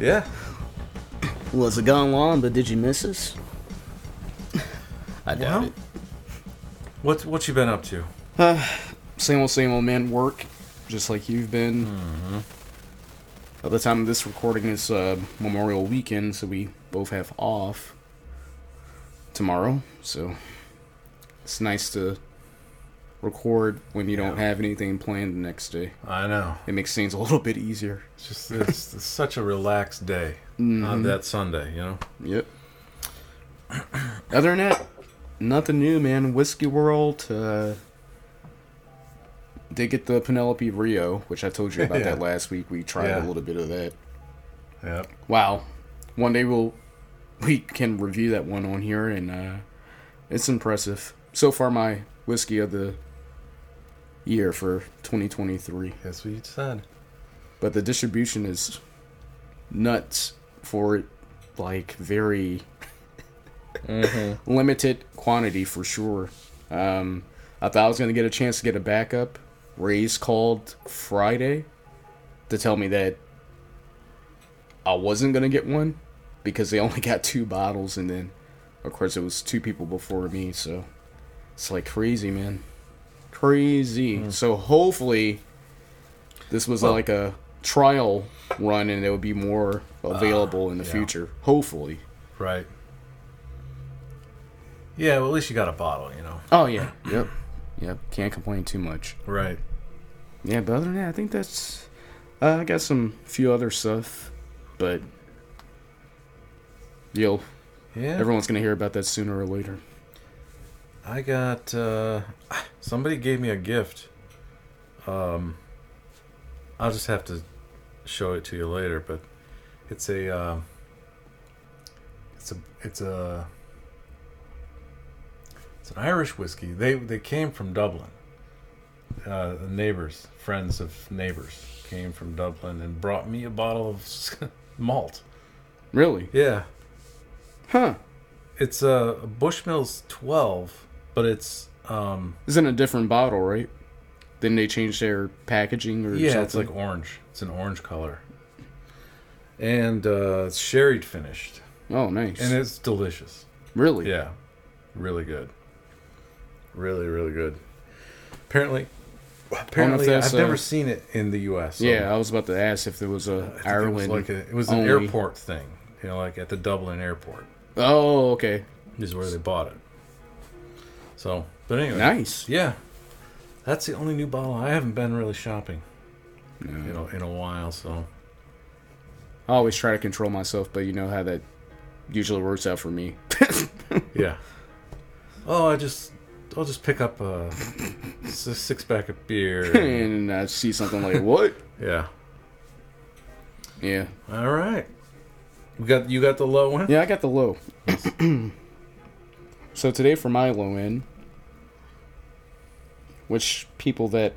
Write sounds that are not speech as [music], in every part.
Yeah. Was it gone long, but did you miss us? I doubt Well, What what you been up to? it. Same old, same old man. Work, just like you've been. By the time of this recording is uh, Memorial Weekend, so we both have off tomorrow. So it's nice to record when you don't have anything planned the next day. I know. It makes things a little bit easier. It's just it's, it's such a relaxed day on that Sunday, you know. Yep. [clears throat] Other than that, nothing new, man. Whiskey World. Uh, did get the Penelope Rio, which I told you about Yeah. [laughs] that last week. We tried Yeah. a little bit of that. Yep. Wow. One day we'll we can review that one on here, and uh, it's impressive. So far, my whiskey of the year for 2023. That's what you said. But the distribution is nuts for it, like very [laughs] limited quantity for sure. Um, I thought I was gonna get a chance to get a backup. Ray's called Friday to tell me that I wasn't gonna get one because they [laughs] only got two bottles, and then of course it was two people before me, so it's like crazy, man, crazy. So hopefully this was Well- like a trial run, and it would be more available in the yeah. future. Hopefully. Right. Yeah, well at least you got a bottle, you know. Oh yeah. [clears throat] Yep. Yep. Can't complain too much. Right. Yeah, but other than that, I think that's. Uh, I got some few other stuff, but you'll Yeah. everyone's gonna hear about that sooner or later. I got uh somebody gave me a gift. Um I'll just have to show it to you later, but it's a um it's a it's a it's an Irish whiskey. They they came from Dublin. Uh neighbors, friends of neighbors came from Dublin and brought me a bottle of [laughs] malt. Really? Yeah. Huh? It's a Bushmills 12, but it's um It's in a different bottle, right? Then they changed their packaging or Yeah, something. it's like orange. It's an orange color. And uh, it's sherried finished. oh, nice. And it's delicious. really? Yeah. Really good. Really, really good. Apparently, apparently I've never seen it in the U.S. so Yeah, I was about to ask if there was a Ireland. It was, like a, it was an only- airport thing. You know, like at the Dublin airport Oh, okay. This is where they bought it. So, but anyway. Nice. Yeah. That's the only new bottle. I haven't been really shopping, No. you know, in a while, so. I always try to control myself, but you know how that usually works out for me. [laughs] Yeah. Oh, I just I'll just pick up a six pack of beer. and- and I see something like, what? yeah. Yeah. All right. We got you got the low one. Yeah, I got the low. [clears throat] so today for my low end, which people that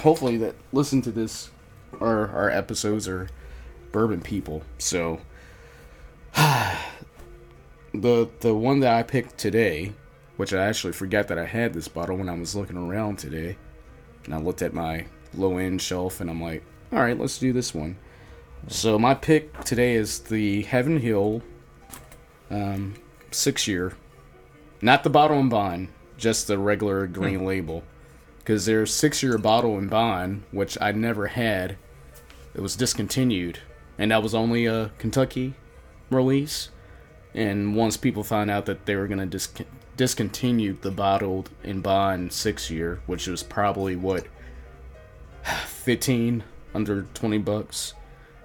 hopefully that listen to this or our episodes are bourbon people. So [sighs] the the one that I picked today, which I actually forgot that I had this bottle when I was looking around today, and I looked at my low end shelf and I'm like, all right, let's do this one. So my pick today is the Heaven Hill um, six year, not the bottle and bond, just the regular green label, because there's six year bottle and bond, which I never had. It was discontinued, and that was only a Kentucky release. And once people found out that they were gonna dis- discontinue the bottled and bond six year, which was probably what [sighs] fifteen under twenty bucks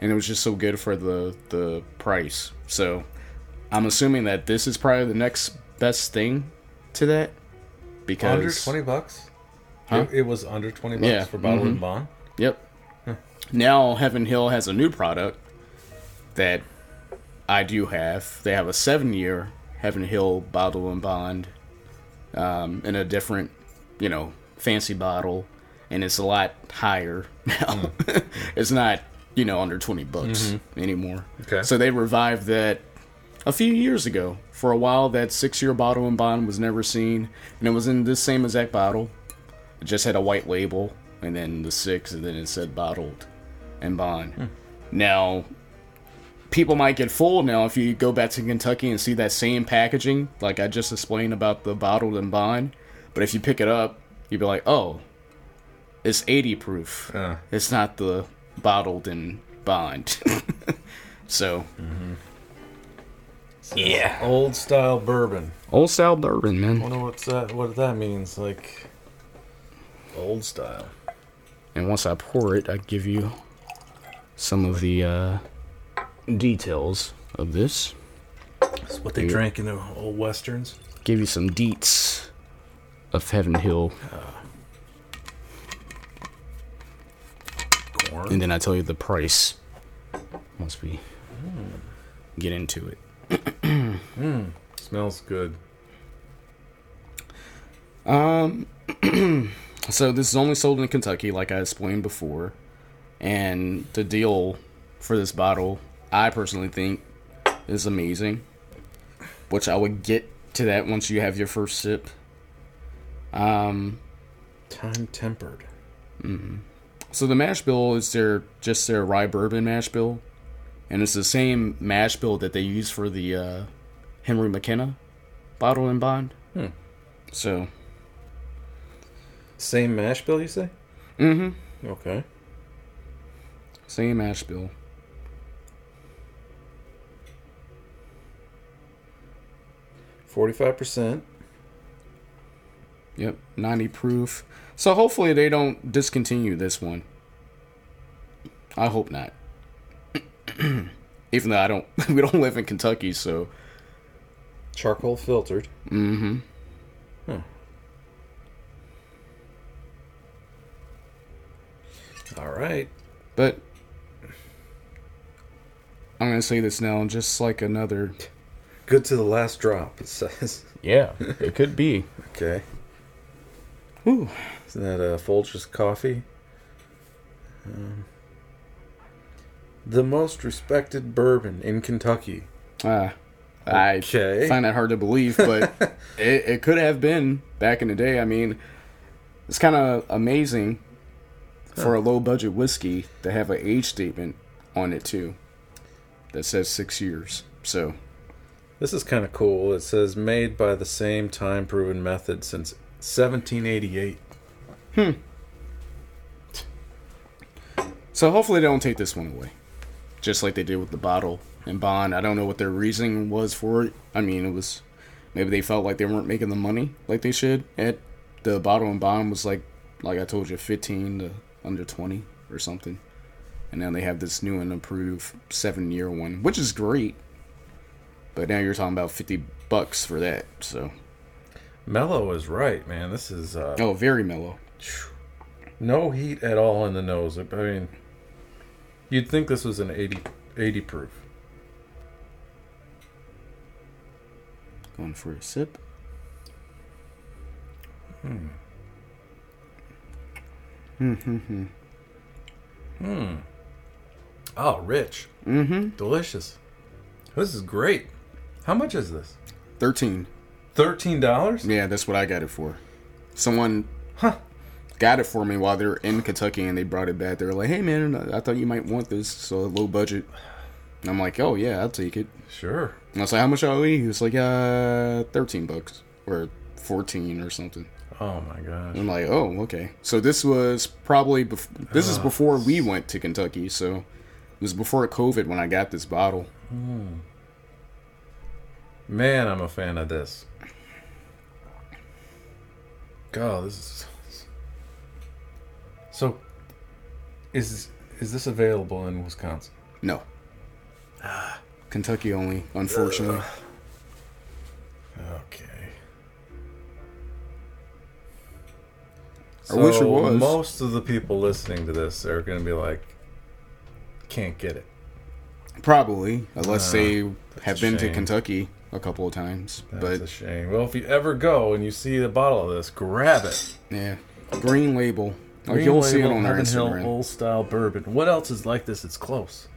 and it was just so good for the the price. So I'm assuming that this is probably the next best thing to that because Under twenty bucks. Huh? It, it was under twenty bucks Yeah, for bottle mhm. and bond. Yep. Now Heaven Hill has a new product that I do have. They have a seven year Heaven Hill bottle and bond um, in a different, you know, fancy bottle, and it's a lot higher [laughs] now. [laughs] it's not, you know, under twenty bucks anymore. Okay. So they revived that a few years ago. For a while, that six year bottle and bond was never seen, and it was in this same exact bottle. It just had a white label, and then the six, and then it said bottled. and Bond. Now, people might get fooled now if you go back to Kentucky and see that same packaging, like I just explained about the bottled and Bond. But if you pick it up, you'd be like, oh, it's 80 proof. Uh, It's not the bottled and Bond. [laughs] so, yeah. old style bourbon. Old style bourbon, man. I wonder what's that what that means, like old style. And once I pour it, I give you some of the uh, details of this. That's what they Yeah. drank in the old westerns. Give you some deets of Heaven Hill, Corn. and then I tell you the price once we get into it. [clears throat] Smells good. Um, [clears throat] so this is only sold in Kentucky, like I explained before, and the deal for this bottle, I personally think, is amazing. Which I would get to that once you have your first sip. Um, Time tempered. so the mash bill is their just their rye bourbon mash bill, and it's the same mash bill that they use for the uh, Henry McKenna bottle and bond. Hmm. So, Same mash bill, you say? mm-hmm. Okay. Same mash bill. Forty-five percent. Yep, 90 proof. So hopefully they don't discontinue this one. I hope not. [clears throat] Even though I don't, [laughs] we don't live in Kentucky, so Charcoal filtered. mm-hmm. All right. But I'm gonna say this now, just like another. Good to the last drop. It says. Yeah, it could be. [laughs] Okay. Whew. Isn't that a Folgers coffee? Um, the most respected bourbon in Kentucky. Uh, I Okay. find that hard to believe, but [laughs] it, it could have been back in the day. I mean, it's kind of amazing for a low budget whiskey to have an age statement on it too that says six years. So This is kind of cool. It says made by the same time proven method since 1788. Hmm. so hopefully they don't take this one away, just like they did with the bottle and bond. I don't know what their reasoning was for it. I mean, it was maybe they felt like they weren't making the money like they should. At the bottle and bond was like like I told you, fifteen to under twenty or something. And now they have this new and improved seven year one, which is great. But now you're talking about fifty bucks for that. So Mellow is right, man. This is uh, oh, very mellow. no heat at all in the nose. I mean, you'd think this was an 80, 80 proof. Going for a sip. Oh, rich. Mm-hmm. Delicious. This is great. How much is this? Thirteen. $13? Yeah, that's what I got it for. Someone Huh. got it for me while they were in Kentucky and they brought it back. They were like, "Hey man, I thought you might want this, so low budget." And I'm like, "Oh yeah, I'll take it." Sure. And I was like, "How much are we?" He was like, "Uh, thirteen bucks or fourteen or something." Oh my gosh. I'm like, "Oh, okay." So this was probably bef- this is before we went to Kentucky, so it was before COVID when I got this bottle. Hmm. Man, I'm a fan of this. God, this is so. Is is this available in Wisconsin? No, ah. Kentucky only, unfortunately. [sighs] Okay. I wish it was. Most of the people listening to this are going to be like, "Can't get it." Probably, unless Ah, they have a been to. Kentucky a couple of times. That's a but shame. Well, if you ever go and you see the bottle of this, grab it. yeah, green label. Like you'll see it on our Heaven Hill Old Style Bourbon. What else is like this? It's close.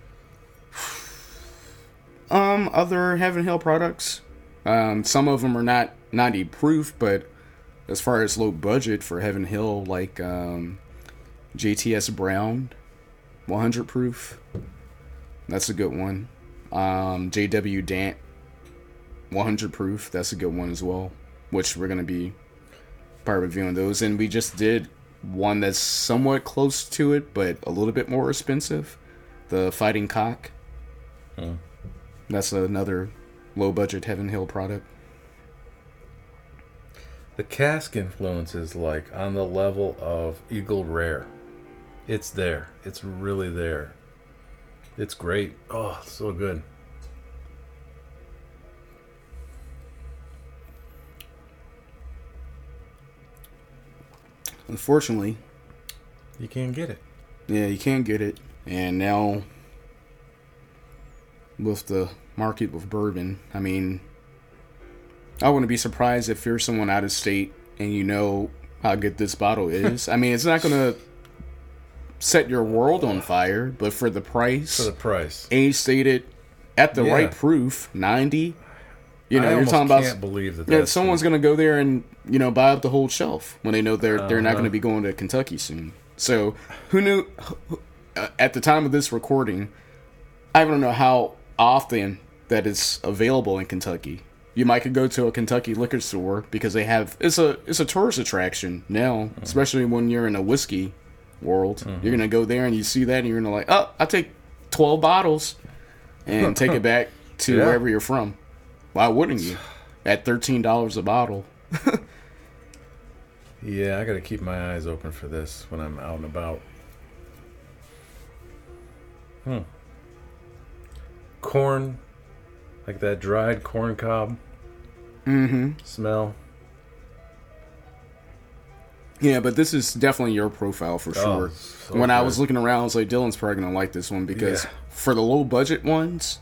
Um, other Heaven Hill products. Um, some of them are not 90 proof, but as far as low budget for Heaven Hill, like um, JTS Brown, 100 proof. That's a good one. Um, JW Dant 100 proof. That's a good one as well. Which we're gonna be part reviewing those, and we just did one that's somewhat close to it, but a little bit more expensive. The Fighting Cock. Hmm. That's another low budget Heaven Hill product. The cask influence is like on the level of Eagle Rare. It's there. It's really there. It's great. Oh, so good. Unfortunately, You can't get it. Yeah, you can't get it. And now, with the market with bourbon, I mean, I wouldn't be surprised if you're someone out of state and you know how good this bottle is. I mean, it's not going to set your world on fire, but for the price, For the price. age stated at the Yeah. right proof, 90. You know, I you're talking about can't believe that someone's gonna go there and you know buy up the whole shelf when they know they're they're not Uh-huh. gonna be going to Kentucky soon. So who knew uh, at the time of this recording? I don't know how often that is available in Kentucky. You might could go to a Kentucky liquor store because they have it's a it's a tourist attraction now, Mm-hmm. especially when you're in a whiskey world. You're gonna go there and you see that and you're gonna like, oh, I take twelve bottles and take it back [laughs] to Yeah. wherever you're from. Why wouldn't you? [sighs] At thirteen dollars a bottle. Yeah, I gotta keep my eyes open for this when I'm out and about. Hmm. Corn, like that dried corn cob Mm-hmm. smell. Yeah, but this is definitely your profile for sure. Oh, so when I was looking around, I was like, Dylan's probably gonna like this one because Yeah. for the low budget ones,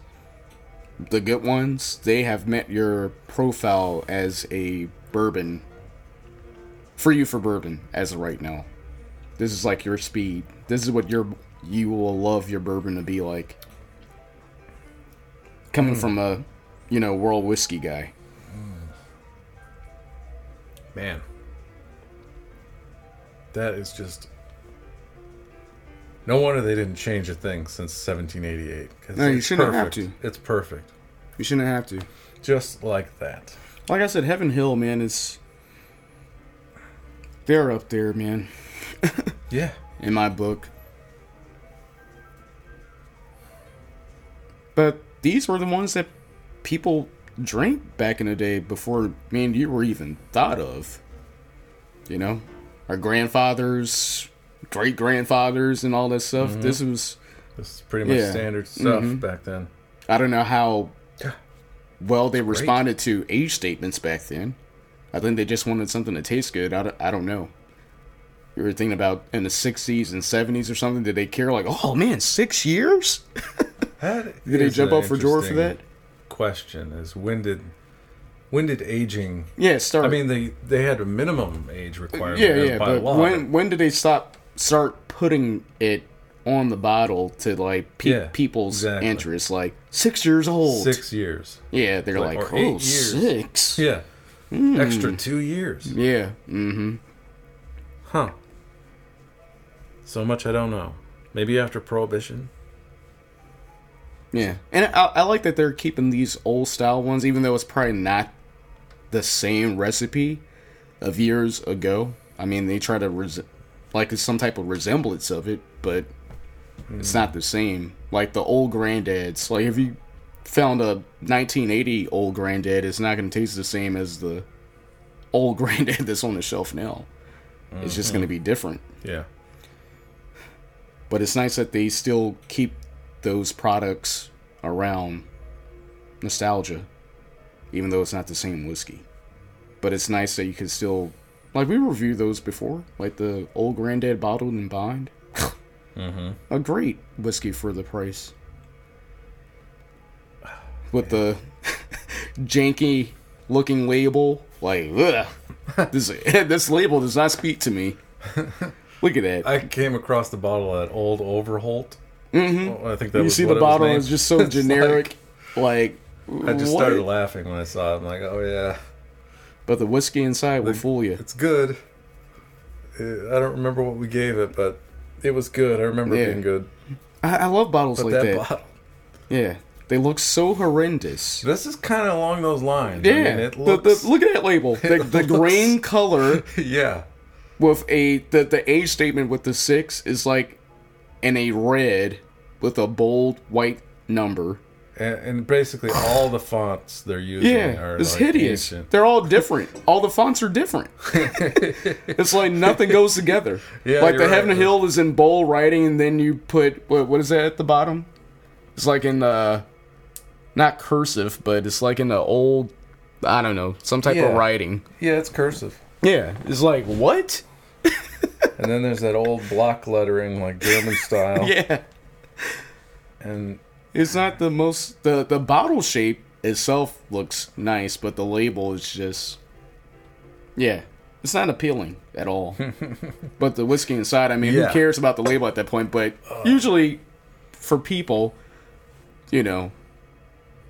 the good ones, they have met your profile as a bourbon for you for bourbon as of right now. This is like your speed. This is what your you will love your bourbon to be like. Coming from a, you know, world whiskey guy. Man, that is just. No wonder they didn't change a thing since 1788. No, you it's shouldn't have perfect. to. It's perfect, You shouldn't have to. just like that. Like I said, Heaven Hill, man, is they're up there, man, [laughs] Yeah, in my book. But these were the ones that people drank back in the day before me and you were even thought of. You know, our grandfathers, great grandfathers, and all that stuff. This was this is pretty much Yeah. standard stuff Mhm. back then. I don't know how well they responded to age statements back then. I think they just wanted something to taste good. I don't, I don't know. You were thinking about in the 60s and 70s or something. Did they care like, oh man, six years? [laughs] Did they jump up for joy for that? Question is when did when did aging? Yeah, start. I mean, they they had a minimum age requirement. yeah, yeah. by But law. when when did they stop start putting it on the bottle to like pe- Yeah, people's exactly. interest? Like six years old. six years. Yeah, they're Like, like, oh, six. Yeah, Hmm. extra two years. Yeah. Mm-hmm. Huh. So much I don't know. Maybe after prohibition. Yeah, and I, I like that they're keeping these old style ones, even though it's probably not the same recipe of years ago. I mean, they try to res- like it's some type of resemblance of it, but it's hmm. not the same. Like the old granddads, like if you found a 1980 old granddad, it's not going to taste the same as the old [laughs] granddad that's on the shelf now. It's just going to mm-hmm. be different Yeah. but it's nice that they still keep those products around nostalgia even though it's not the same whiskey. But it's nice that you can still like we reviewed those before like the old granddad bottled and bind. [laughs] Mm-hmm. a great whiskey for the price. With the [laughs] janky looking label like [laughs] this this label does not speak to me. Look at that. I came across the bottle at Old Overholt. Mm-hmm. Oh, I think that you was see what the it was bottle is just so [laughs] generic like, like- I just what? started laughing when I saw it. I'm like, oh yeah, but the whiskey inside will The- fool you it's good. Uh, I don't remember what we gave it, but it was good. I remember Yeah. it being good. I, I love bottles But like that, that. bottle, Yeah, they look so horrendous. this is kind of along those lines. Yeah, I mean, it looks. the, look at that label. [laughs] The, it the looks- grain color [laughs] yeah, with a the the age statement with the six is like in a red with a bold white number. and, and basically all the fonts they're using Yeah, are it's like hideous. ancient. They're all different. All the fonts are different. [laughs] it's like nothing goes together. Yeah, like the right. Heaven Hill is in bold writing, and then you put what what is that at the bottom? It's like in uh, not cursive, but it's like in the old, I don't know, some type Yeah. of writing. Yeah, it's cursive. Yeah, it's like what? And then there's that old block lettering, like German [laughs] style. Yeah, And it's not the most the the bottle shape itself looks nice, but the label is just yeah, it's not appealing at all. [laughs] but the whiskey inside, I mean, Yeah. who cares about the label at that point? But uh. usually, for people, you know,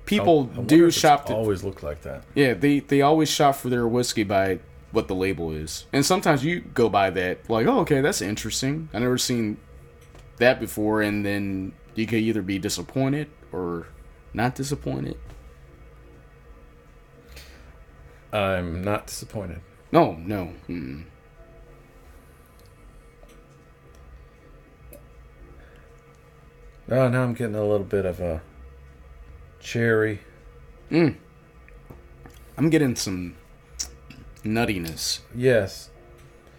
people I wonder do shop. To, always look like that. yeah, they they always shop for their whiskey by what the label is, and sometimes you go by that like, oh, okay, that's interesting. I never seen that before, and then you could either be disappointed or not disappointed. I'm not disappointed. No, no. Mm. Oh, now I'm getting a little bit of a cherry. I'm getting some nuttiness. Yes.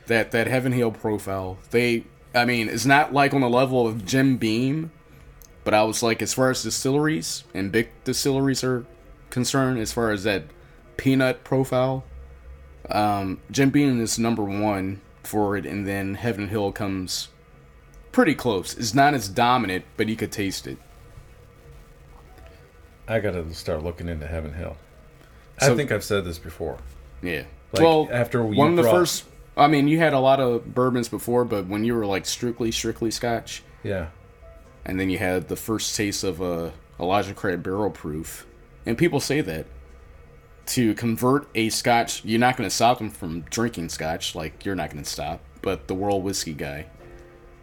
That that Heaven Hill profile. They, I mean, it's not like on the level of Jim Beam, but I was like, as far as distilleries and big distilleries are concerned, as far as that peanut profile, um, Jim Beam is number one for it, and then Heaven Hill comes pretty close. It's not as dominant, but you could taste it. I gotta start looking into Heaven Hill. So- I think I've said this before. Yeah. Like, well, after you one of the brought- first. I mean, you had a lot of bourbons before, but when you were like strictly, strictly Scotch, Yeah. And then you had the first taste of a Elijah Craig barrel proof, and people say that to convert a Scotch, you're not going to stop them from drinking Scotch, like you're not going to stop. But the world whiskey guy,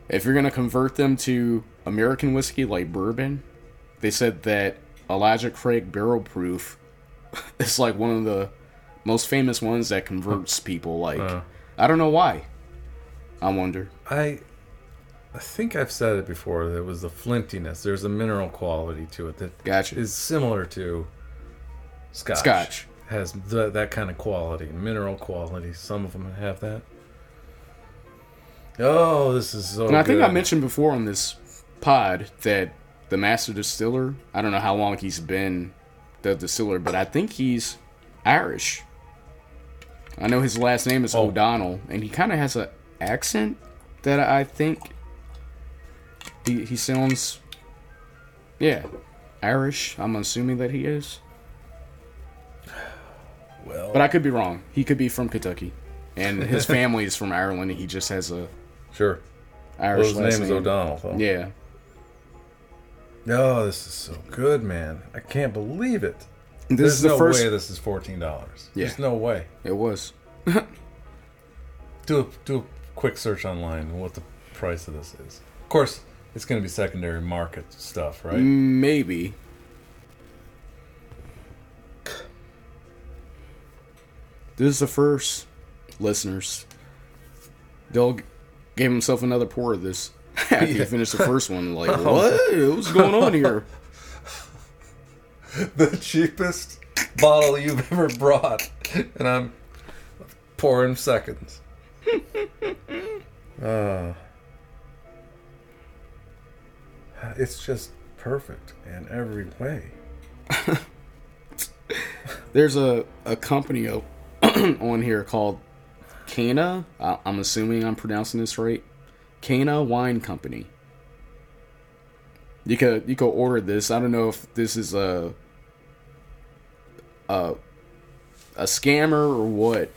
if you're going to convert them to American whiskey like bourbon, they said that Elijah Craig barrel proof [laughs] is like one of the most famous ones that converts people. Like Uh. I don't know why. I wonder. I I think I've said it before. There was the flintiness. There's a mineral quality to it that Gotcha. is similar to Scotch. Scotch. has the, that kind of quality, mineral quality. Some of them have that. Oh, this is so. And I think I mentioned before on this pod that the master distiller, I don't know how long he's been the distiller, but I think he's Irish. I know his last name is Oh. O'Donnell, and he kind of has an accent that I think he, he sounds, yeah, Irish. I'm assuming that he is, Well, but I could be wrong. He could be from Kentucky, and his [laughs] family is from Ireland, and he just has a sure. Well, Irish his last name is name. O'Donnell, though. Yeah, Oh, this is so good, man. I can't believe it. this There's is the no first. way this is fourteen dollars. Yeah. There's no way. It was. [laughs] Do a, do a quick search online what the price of this is. Of course, it's going to be secondary market stuff, right? Maybe. This is the first, listeners. G- gave himself another pour of this after he [laughs] finished the first one. Like, [laughs] what? What's going on here? [laughs] the cheapest bottle you've ever brought, and I'm pouring seconds. uh, Uh, it's just perfect in every way. [laughs] There's a, a company [clears throat] on here called Cana. I'm assuming I'm pronouncing this right. Cana Wine Company. You could you could order this. I don't know if this is a a a scammer or what,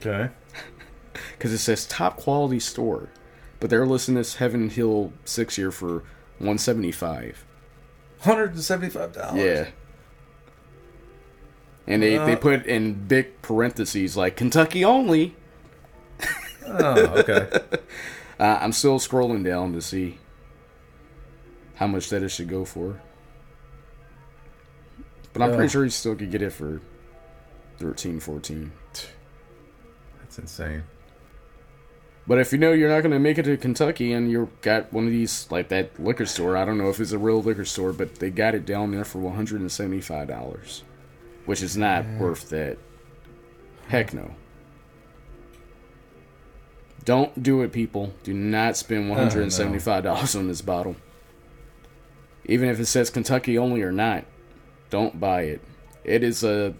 Okay. [laughs] because it says top quality store, but they're listing this Heaven Hill six year for 175. Hundred and seventy-five dollars. Yeah. And they, they Uh, put in big parentheses like Kentucky only. Oh, okay. [laughs] Uh, I'm still scrolling down to see how much that it should go for. But I'm Yeah. pretty sure you still could get it for 13, 14. That's insane. But if you know you're not going to make it to Kentucky and you've got one of these, like that liquor store, I don't know if it's a real liquor store, but they got it down there for $175, which is not worth that. Heck no. Don't do it, people. Do not spend uh, $175 on this bottle. Even if it says Kentucky only or not, don't buy it. It is a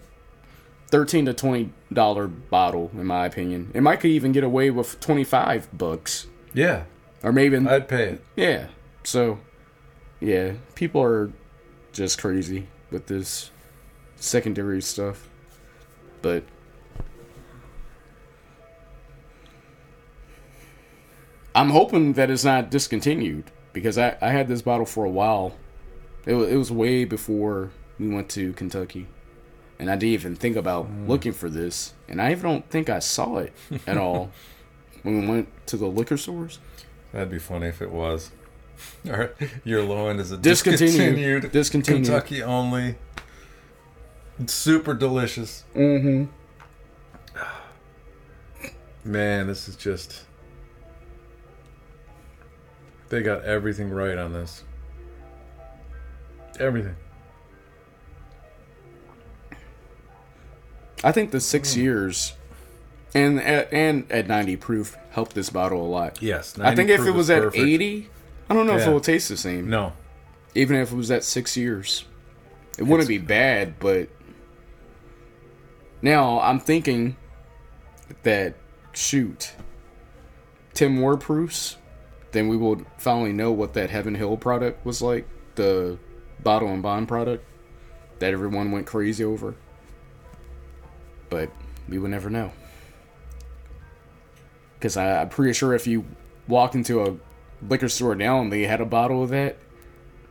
thirteen to twenty dollar bottle, in my opinion. It might could even get away with twenty five bucks, Yeah, or maybe I'd pay it. yeah. So, yeah, people are just crazy with this secondary stuff, but. I'm hoping that it's not discontinued because I, I had this bottle for a while. It was, it was way before we went to Kentucky. And I didn't even think about looking for this. And I even don't think I saw it at all [laughs] when we went to the liquor stores. That'd be funny if it was. [laughs] Right, your low end is a Discontinued. discontinued, Discontinued. Kentucky only. It's super delicious. Mm-hmm. [sighs] Man, this is just. They got everything right on this. Everything. I think the six years and at, and at 90 proof helped this bottle a lot. Yes, I think if it was at perfect. 80, I don't know if it Yeah. will taste the same. No, Even if it was at six years, it wouldn't be bad. But now I'm thinking that shoot, ten more proofs, then we will finally know what that Heaven Hill product was like, the bottle and bond product that everyone went crazy over. But we would never know. Because I'm pretty sure if you walk into a liquor store now and they had a bottle of that,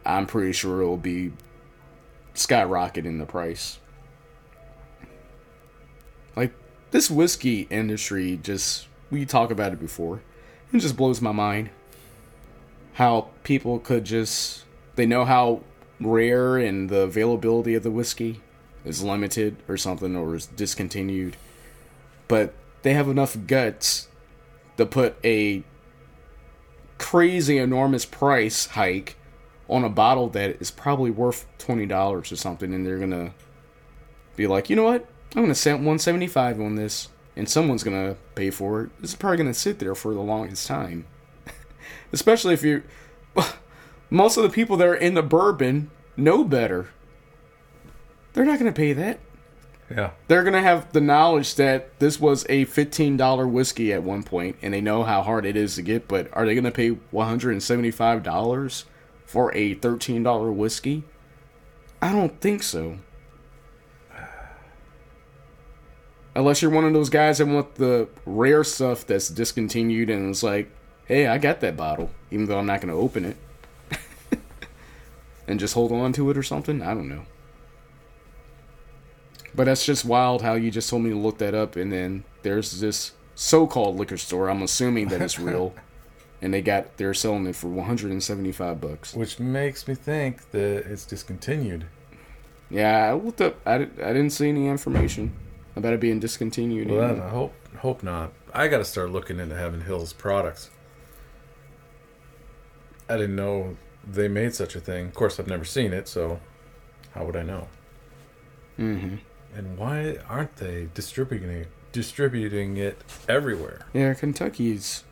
I'm pretty sure it will be skyrocketing the price. Like this whiskey industry just we talk about it before. It just blows my mind. How people could just they know how rare and the availability of the whiskey is limited or something or is discontinued. But they have enough guts to put a crazy enormous price hike on a bottle that is probably worth twenty dollars or something, and they're gonna be like, you know what? I'm gonna set one seventy five on this, and someone's gonna pay for it. It's probably gonna sit there for the longest time, [laughs] especially if you. [laughs] Most of the people that are in the bourbon know better. They're not gonna pay that. yeah, They're gonna have the knowledge that this was a fifteen dollar whiskey at one point, and they know how hard it is to get. But are they gonna pay one hundred and seventy five dollars for a thirteen dollar whiskey? I don't think so. Unless you're one of those guys that want the rare stuff that's discontinued and it's like, hey, I got that bottle, even though I'm not gonna open it, [laughs] and just hold on to it or something. I don't know. But that's just wild how you just told me to look that up, and then there's this so-called liquor store. I'm assuming that it's real, [laughs] and they got they're selling it for 175 bucks. which makes me think that it's discontinued. Yeah, I looked up. I, I didn't see any information about it being discontinued. Well. I hope hope not. I got to start looking into Heaven Hills products. I didn't know they made such a thing. Of course, I've never seen it, so how would I know? mm-hmm. And why aren't they distributing it, distributing it everywhere? Yeah, Kentucky's.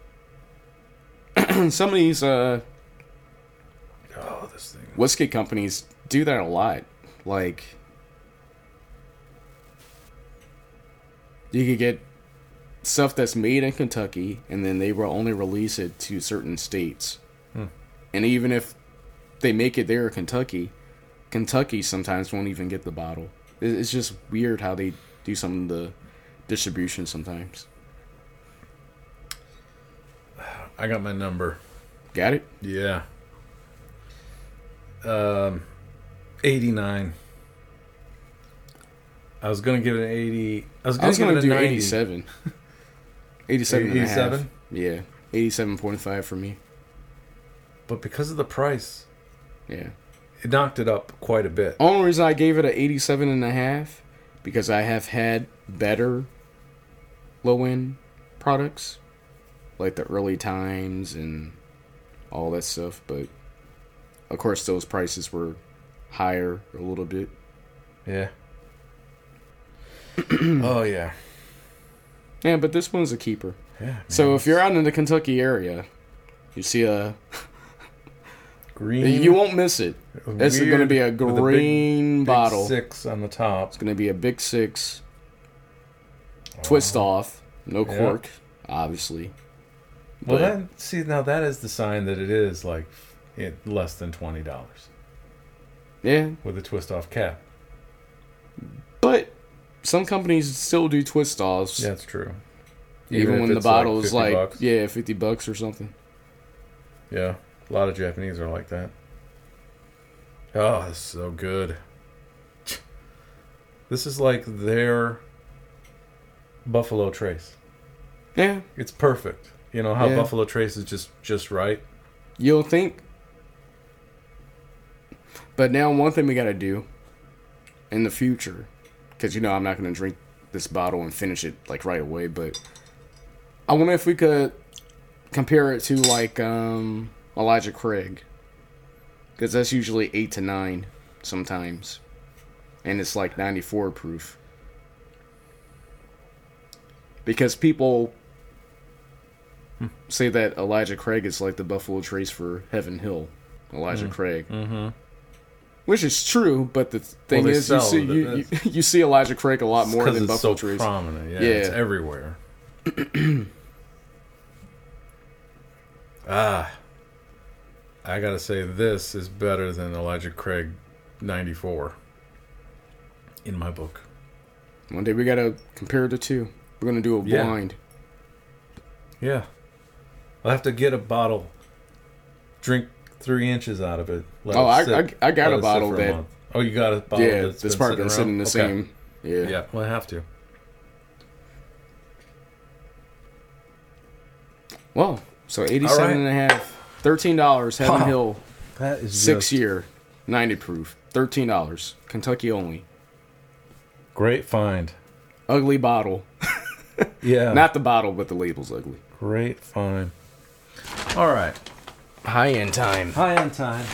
[clears throat] Some of these uh, Oh, this thing. whiskey companies do that a lot. Like, you could get stuff that's made in Kentucky, and then they will only release it to certain states. Hmm. And even if they make it there in Kentucky, Kentucky sometimes won't even get the bottle. It- It's just weird how they do some of the distribution sometimes. I got my number. Got it? Yeah. Um, 89. I was gonna give it an 80. I was gonna, was give going it to a do 90. 87. 87 and a half. 87? Yeah. eighty-seven point five for me. But because of the price, Yeah. It knocked it up quite a bit. Only reason I gave it an 87 and a half because I have had better low end products like the early times and all that stuff, but of course those prices were higher a little bit. Yeah. [clears throat] oh yeah. Yeah, but this one's a keeper. Yeah. So if you're out in the Kentucky area, you see a green, you won't miss it. It's going to be a big- green big bottle. six on the top. It's going to be a big 6 twist off, no Yeah. cork, obviously. Well, But- that see now that is the sign that it is like it, less than twenty dollars Yeah, with a twist off cap. but some companies still do twist offs, Yeah, that's true. even, if when the it's, like, bottle is like bucks. yeah, fifty bucks or something. Yeah, a lot of Japanese are like that. Oh, it's so good. This is like their Buffalo Trace. Yeah, It's perfect. You know how Yeah. Buffalo Trace is just just right. you'll think. But now, one thing we got to do in the future, because you know I'm not going to drink this bottle and finish it like right away, but I wonder if we could compare it to like um, Elijah Craig, because that's usually eight to nine sometimes, and it's like 94 proof. Because people say that Elijah Craig is like the Buffalo Trace for Heaven Hill. Elijah Craig. Mm-hmm. Which is true, but the thing they is, you see, you, you, you see Elijah Craig a lot more than it's Buffalo so Trace. prominent. Yeah, Yeah. it's everywhere. [clears throat] ah, I gotta say this is better than Elijah Craig '94 in my book. One day we gotta compare the two. We're gonna do a Yeah. blind. Yeah, I'll have to get a bottle, drink three inches out of it. Oh, it I- sit- I- I got a bottle for a. Oh, you got a bottle yeah, that's this part been sitting sitting the Okay. same. Yeah. Yeah, well, I have to. Well, so 87 and a half. $13, Heaven Huh. Hill, That is six just year, 90 proof, $13. Kentucky only. great find. Ugly bottle. [laughs] Yeah, Not the bottle, but the label's ugly. great find. All right. High end time. High end time.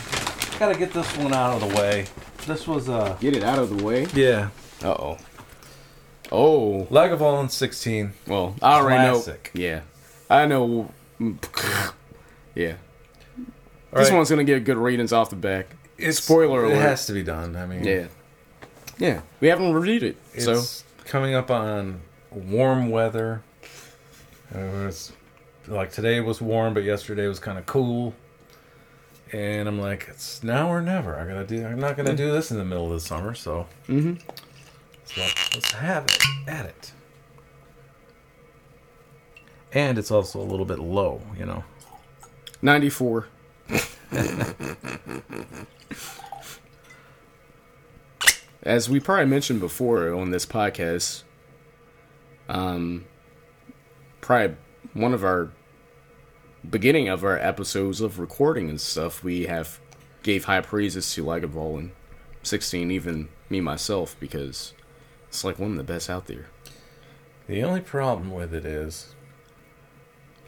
Gotta get this one out of the way. This was uh Get it out of the way. yeah. Uh oh. Oh. Lagavulin 16. Well, I already Classic. know. Yeah. I know. [laughs] yeah. This right. one's going to get good ratings off the back. It's, spoiler alert. It has to be done. I mean, Yeah. Yeah. We haven't reviewed it. it's so, coming up on warm weather. Uh, it's like today was warm, but yesterday was kind of cool. And I'm like, it's now or never. I gotta do. I'm not gonna do this in the middle of the summer, so Mm-hmm. so let's have it at it. And it's also a little bit low, you know. 94. As we probably mentioned before on this podcast, um, probably one of our beginning of our episodes of recording and stuff, we have gave high praises to Lagavulin 16, even me myself, because it's like one of the best out there. The only problem with it is,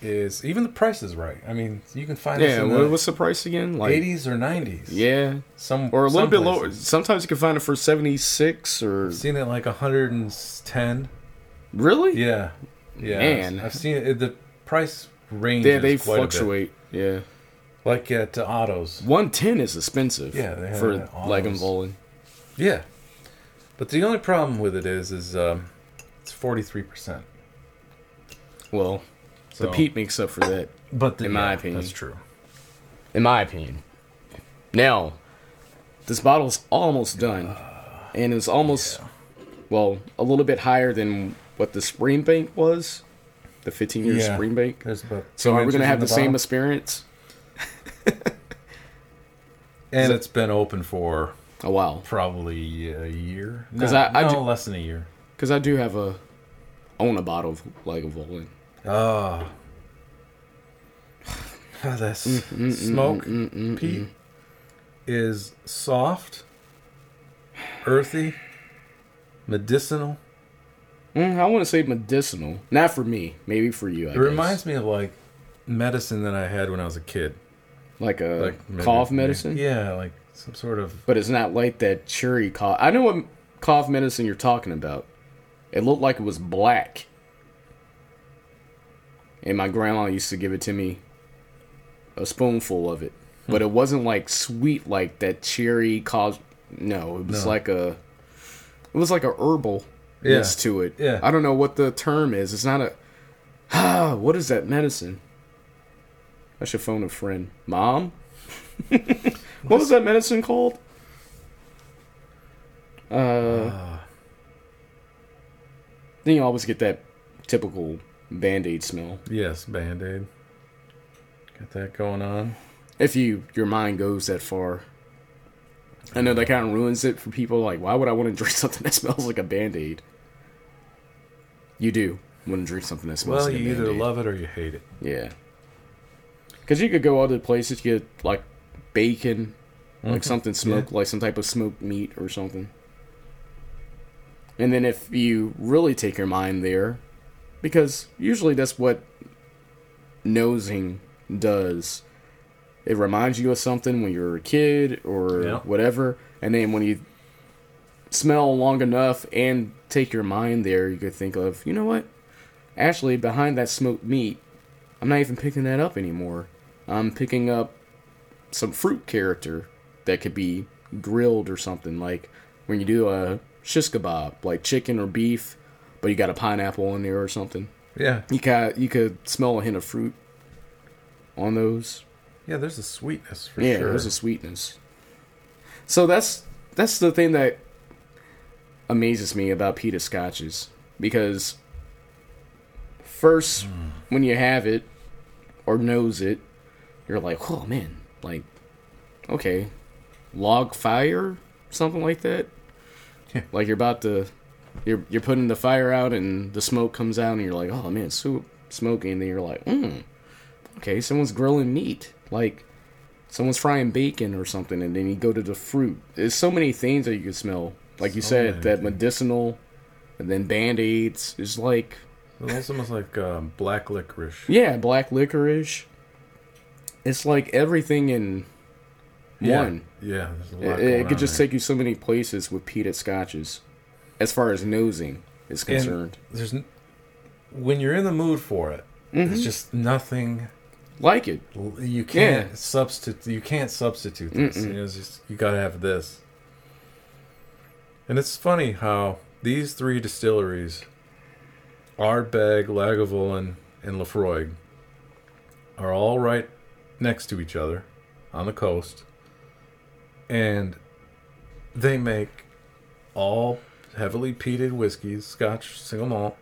is even the price is right. I mean, you can find this Yeah, in what, the what's the price again? Like, 80s or 90s. yeah, some or a little bit lower. Sometimes you can find it for 76 or I've seen it like 110. really? Yeah, yeah. Man. I've seen it. The price range. Yeah, they quite a bit. fluctuate. Yeah, Like at uh, autos. one ten is expensive. Yeah, they have for at Autos. Lagavulin. Yeah, but the only problem with it is, is um, it's 43 percent. Well, So, the peat makes up for that, but the, in my yeah, opinion. that's true. in my opinion. Now, this bottle's almost done, and it's almost well a little bit higher than what the Springbank was, the 15 year Yeah. Springbank. So are we gonna have in the, same experience? [laughs] And it's been open for A while, probably a year. no, I- I no, do- less than a year. because I do have a own a bottle of Lagavulin. Ah, [sighs] this Mm, smoke peat is soft, earthy, medicinal. Mm, I want to say medicinal. Not for me. Maybe for you. I It guess. reminds me of like medicine that I had when I was a kid. like a Like maybe- cough medicine. Yeah, like some sort of But it's not like that cherry cough. I know what cough medicine you're talking about. It looked like it was black. And my grandma used to give it to me a spoonful of it. But it wasn't like sweet like that cherry cause No, it was No. like a it was like a herbal Yeah. to it. Yeah. I don't know what the term is. It's not a ah, [sighs] what is that medicine? I should phone a friend. Mom? [laughs] what was that medicine called? Uh, uh, then you always get that typical band aid smell. yes, band aid. Got that going on. If you your mind goes that far. I know that kind of ruins it for people. Like, why would I want to drink [laughs] something that smells like a band aid? You do want to drink something that smells Well, like you a either Band-Aid. love it or you hate it. Yeah. Because you could go all other places, get like bacon, like Mhm. something smoked, like some type of smoked meat or something. And then if you really take your mind there, because usually that's what nosing does. It reminds you of something when you're a kid or Yeah. whatever, and then when you smell long enough and take your mind there, you could think of, you know what? Actually, behind that smoked meat, I'm not even picking that up anymore. I'm picking up some fruit character that could be grilled or something. Like when you do a shish kebab, like chicken or beef, but you got a pineapple in there or something. Yeah, You got you could smell a hint of fruit on those. yeah. There's a sweetness for yeah, sure. there's a sweetness. So that's that's the thing that amazes me about pita scotches because first mm. when you have it or knows it, you're like, oh man, like okay, log fire, something like that. Yeah. Like you're about to, you're you're putting the fire out and the smoke comes out and you're like, oh man, it's so smoky, and then you're like, mm, okay, someone's grilling meat, like someone's frying bacon or something, and then you go to the fruit. There's so many things that you can smell. Like you So said, many that things. medicinal, and then band aids is like It's almost like um, black licorice. yeah, black licorice. It's like everything in Yeah. one. Yeah, there's a It, it could just there. take you so many places with peated scotches, as far as nosing is And concerned. There's when you're in the mood for it. Mm-hmm. There's just nothing like it. you can't Yeah. substitute. You can't substitute this. You, know, just, you gotta have this. And it's funny how these three distilleries, Ardbeg, Lagavulin, and Laphroaig, are all right next to each other on the coast, and they make all heavily peated whiskeys, Scotch single malt,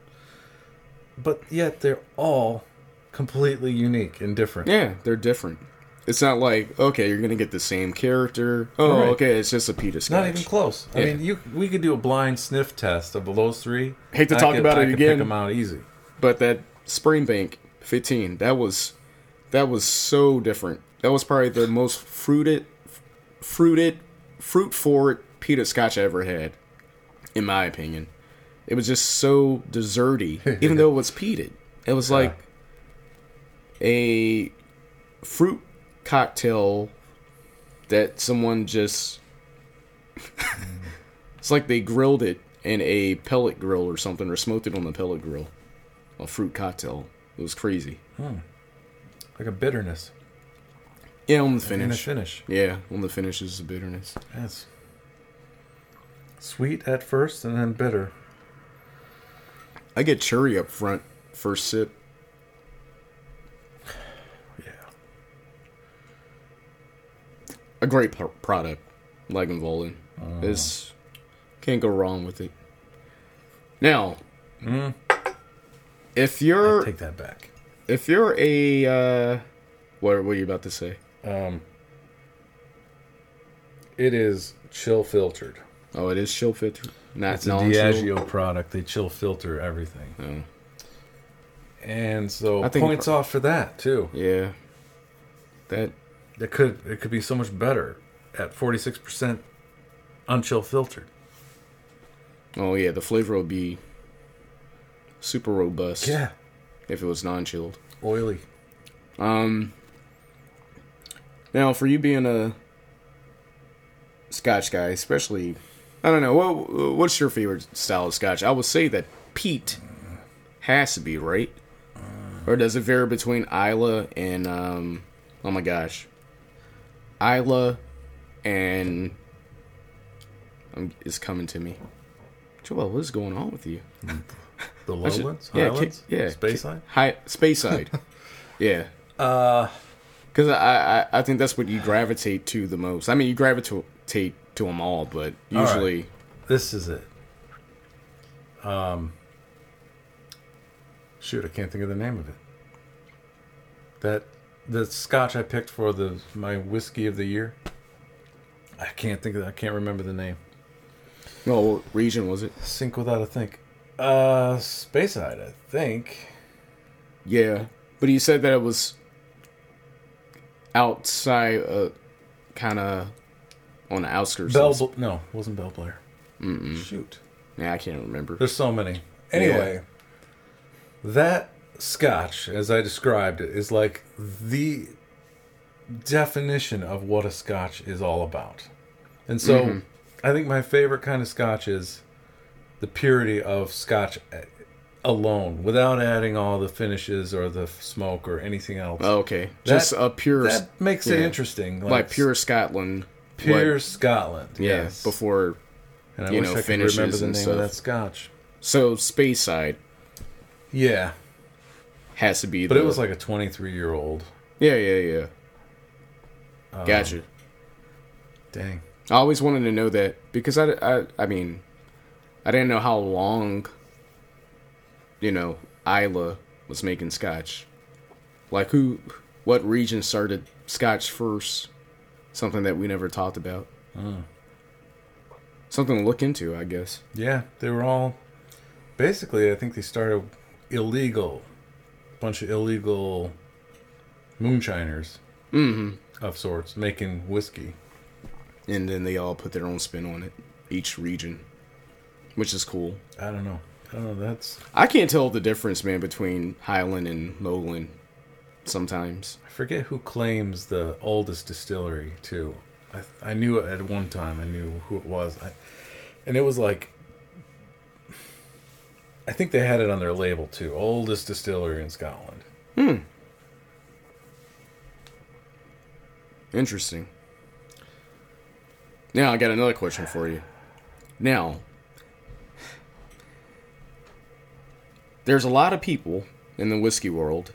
but yet they're all completely unique and different. Yeah, they're different. It's not like okay, you're gonna get the same character. Oh, Right. okay, it's just a peated scotch. Not even close. I mean, you we could do a blind sniff test of those three. Hate to I talk could- about I it could again. Pick them out easy. But that Springbank 15, that was that was so different. That was probably the most fruited, fruited, fruit forward peated scotch I ever had, in my opinion. It was just so desserty, [laughs] even though it was peated. It was like a fruit cocktail that someone just. [laughs] it's like they grilled it in a pellet grill or something, or smoked it on the pellet grill. A fruit cocktail. It was crazy. Hmm. Like a bitterness Yeah, on the in the finish. finish. Yeah, on the finish is the bitterness. Yes. Sweet at first and then bitter. I get cherry up front first sip. Yeah. A great p- product, Lagavulin. It's can't go wrong with it. Now, Mm, if you're I take that back. if you're a uh, what what are you about to say? Um, it is chill filtered. Oh, it is chill filter, not It's a. Diageo product. They chill filter everything, Oh, and so I think- points off for that too. yeah, that It could it could be so much better at forty six percent unchill filtered. oh yeah, the flavor would be super robust Yeah. if it was non-chilled. oily. Um now for you being a scotch guy, especially I don't know, what what's your favorite style of scotch? I would say that peat has to be, right? Or does it vary between Islay and um oh my gosh. Islay and um, is coming to me. Joel, what is going on with you? [laughs] The I should- lowlands, yeah, highlands, yeah, space ki- side. High Speyside. [laughs] yeah. Uh, Because I, I I think that's what you gravitate to the most. I mean, you gravitate to them all, but right. usually, this is it. Um, shoot, I can't think of the name of it. That the Scotch I picked for the my whiskey of the year. I can't think of. I can't remember the name. well, what region was it? Sink without a think. Uh, Speyside, I think. Yeah, but you said that it was outside, uh, kind of on the outskirts. Bell. Bl- no, it wasn't Balblair. Shoot. yeah, I can't remember. There's so many. Anyway, that scotch, as I described it, is like the definition of what a scotch is all about. And so mm-hmm. I think my favorite kind of scotch is the purity of scotch eh, alone, without adding all the finishes or the smoke or anything else. Oh, okay, just a pure, that makes it yeah. interesting. like pure Scotland. Pure what- Scotland. yeah, yes. before. and I you wish know, I could remember finishes the name stuff. of that scotch. So Speyside Yeah, has to be. but the, it was like a 23 year old. yeah, yeah, yeah. Um, Gotcha. Dang. I always wanted to know that because I, I, I mean, I didn't know how long, you know, Islay was making scotch. Like who, what region started scotch first? Something that we never talked about. Something to look into, I guess. Yeah, they were all basically. I think they started illegal, bunch of illegal moonshiners Mm-hmm. of sorts making whiskey. And then they all put their own spin on it, each region, which is cool. I don't know. I don't know. That's I can't tell the difference, man, between Highland and Lowland. Sometimes. I forget who claims the oldest distillery too. I I knew it at one time. I knew who it was. I, and it was like. I think they had it on their label too. Oldest distillery in Scotland. Hmm. Interesting. Now I got another question for you. Now, there's a lot of people in the whiskey world,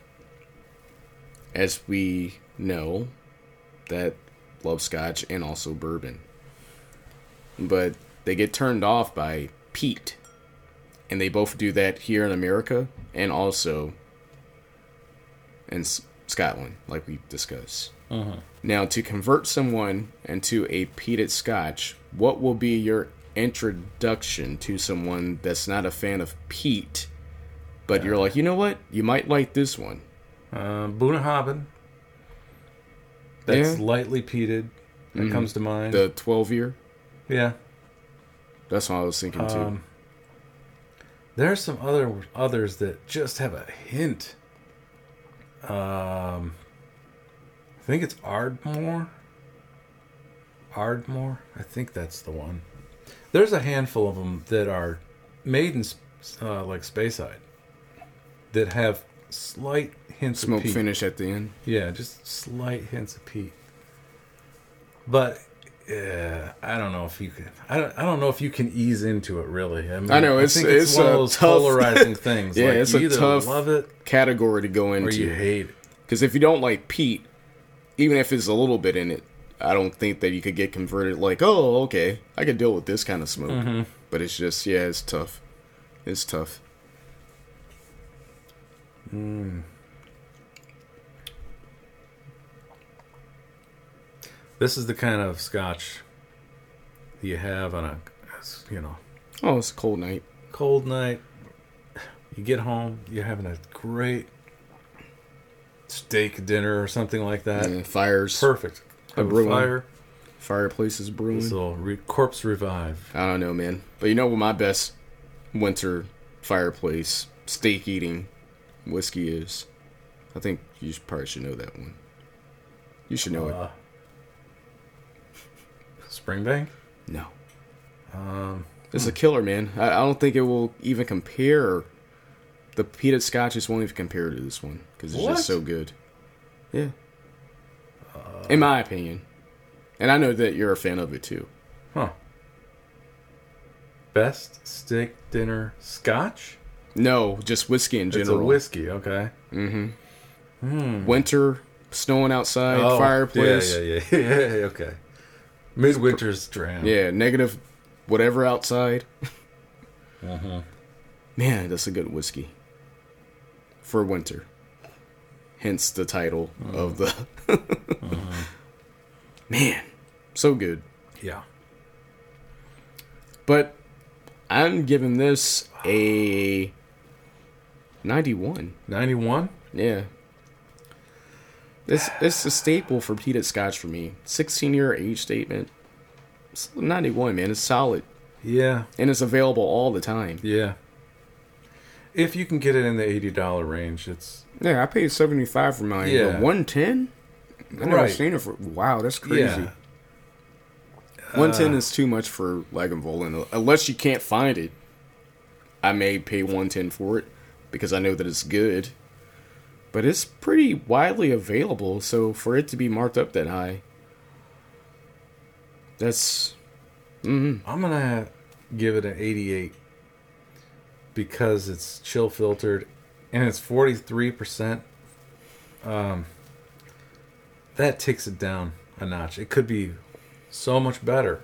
as we know, that love scotch and also bourbon. But they get turned off by peat. And they both do that here in America and also in S- Scotland, like we discussed. Uh-huh. Now, to convert someone into a peated scotch, what will be your introduction to someone that's not a fan of peat, but you're like, you know what? You might like this one. Uh, Bunnahabhain. That's Yeah. Mm-hmm. lightly peated. That comes to mind. The 12 year? yeah. That's what I was thinking too. Um, there are some other others that just have a hint. Um, I think it's Ardmore. Ardmore, I think that's the one. There's a handful of them that are made in uh, like Speyside that have slight hints Smoke finish at the end. Yeah, just slight hints of peat. But yeah, I don't know if you can. I don't, I don't know if you can ease into it really. I, mean, I know, it's- think it's one of a those tough- polarizing [laughs] things. Yeah, like, it's you a either tough love it Category to go into. or you hate it. Because if you don't like peat, even if it's a little bit in it, I don't think that you could get converted like, oh, okay, I could deal with this kind of smoke. Mm-hmm. But it's just, yeah, it's tough. It's tough. This is the kind of scotch you have on a, you know, Oh, it's a cold night. cold night. You get home, you're having a great, steak dinner or something like that. And fires, Perfect. A brewing. fire. fireplaces brewing. This little re- corpse revive. I don't know, man. But you know what my best winter fireplace steak eating whiskey is? I think you probably should know that one. You should know it. Uh, Springbank. No. Um, It's a killer, man. I, I don't think it will even compare. The peated scotches won't even compare to this one because it's What? just so good. Yeah. In my opinion. And I know that you're a fan of it too. huh. Best stick dinner scotch. No, just whiskey in It's a general. whiskey. Okay. Mm-hmm. Winter, snowing outside, Oh, fireplace. Yeah, yeah. [laughs] yeah, Okay. Midwinter's dram. Yeah, negative whatever outside. Uh-huh. Man, that's a good whiskey. For winter. Hence the title of the. [laughs] Man, so good. Yeah. But I'm giving this a 91. Ninety-one. Yeah. This it's a staple for peated scotch for me. 16 year age statement. It's 91, man. It's solid. Yeah. And it's available all the time. Yeah. If you can get it in the eighty dollar range, it's Yeah, I paid 75 for mine. Yeah. But 110? I never Right. seen it for. Wow, that's crazy. Uh, yeah. 110 is too much for Lagavulin. Unless you can't find it, I may pay 110 for it because I know that it's good. But it's pretty widely available, so for it to be marked up that high, that's. Mm, I'm gonna give it an 88 because it's chill filtered and it's 43 percent. Um, that takes it down a notch. It could be so much better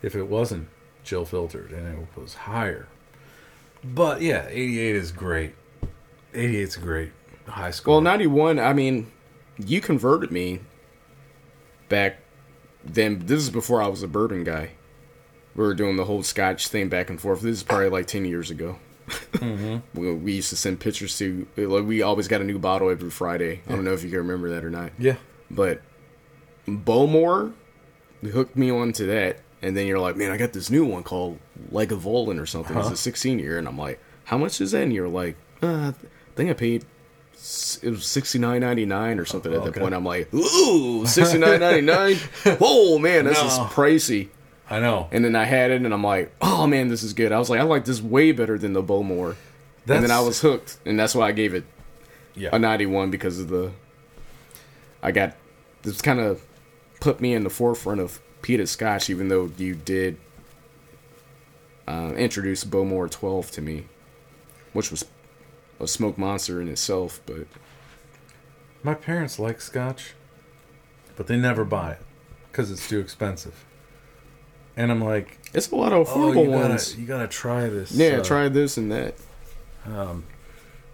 if it wasn't chill filtered and it was higher. But yeah, 88 is great. 88 is great. High school. well, 91, I mean, you converted me back then. This is before I was a bourbon guy. We were doing the whole scotch thing back and forth. This is probably like 10 years ago. [laughs] we, we used to send pictures to, like, we always got a new bottle every Friday. I don't know if you can remember that or not. yeah. But Bowmore hooked me onto that, and then you're like, man, I got this new one called Lagavulin or something. Huh. It's a 16 year, and I'm like, how much is that? And you're like, uh, I think I paid. It was sixty nine ninety nine or something at that point. I'm like, ooh, sixty nine ninety nine. [laughs] Oh man, this is No. pricey. I know. And then I had it, and I'm like, oh man, this is good. I was like, I like this way better than the Bowmore. and then I was hooked, and that's why I gave it Yeah. a 91 because of the I got this kind of put me in the forefront of Peter scotch even though you did uh, introduce Bowmore 12 to me which was a smoke monster in itself but My parents like scotch, but they never buy it because it's too expensive. And I'm like, it's a lot of oh, affordable you gotta, ones you gotta try this. yeah uh, try this and that Um,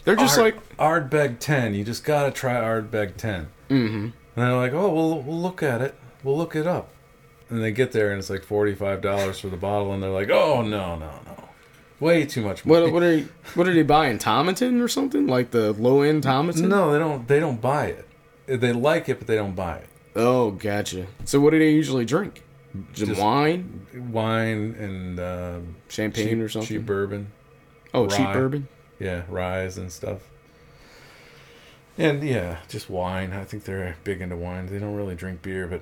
they're just Ard- like Ardbeg 10. You just gotta try Ardbeg 10. mm-hmm. And they're like, oh, we'll, we'll look at it. We'll look it up. And they get there and it's like $45 for the bottle. And they're like, oh, no, no, no. Way too much money. what what are you, what are they buying Tomatin or something like the low end Tomatin no, they don't, they don't buy it. They like it, but they don't buy it. oh gotcha so what do they usually drink Just Just- wine Wine and um, champagne cheap, or something cheap bourbon. oh cheap bourbon Yeah, ryes and stuff. And yeah, just wine. I think they're big into wine. They don't really drink beer, but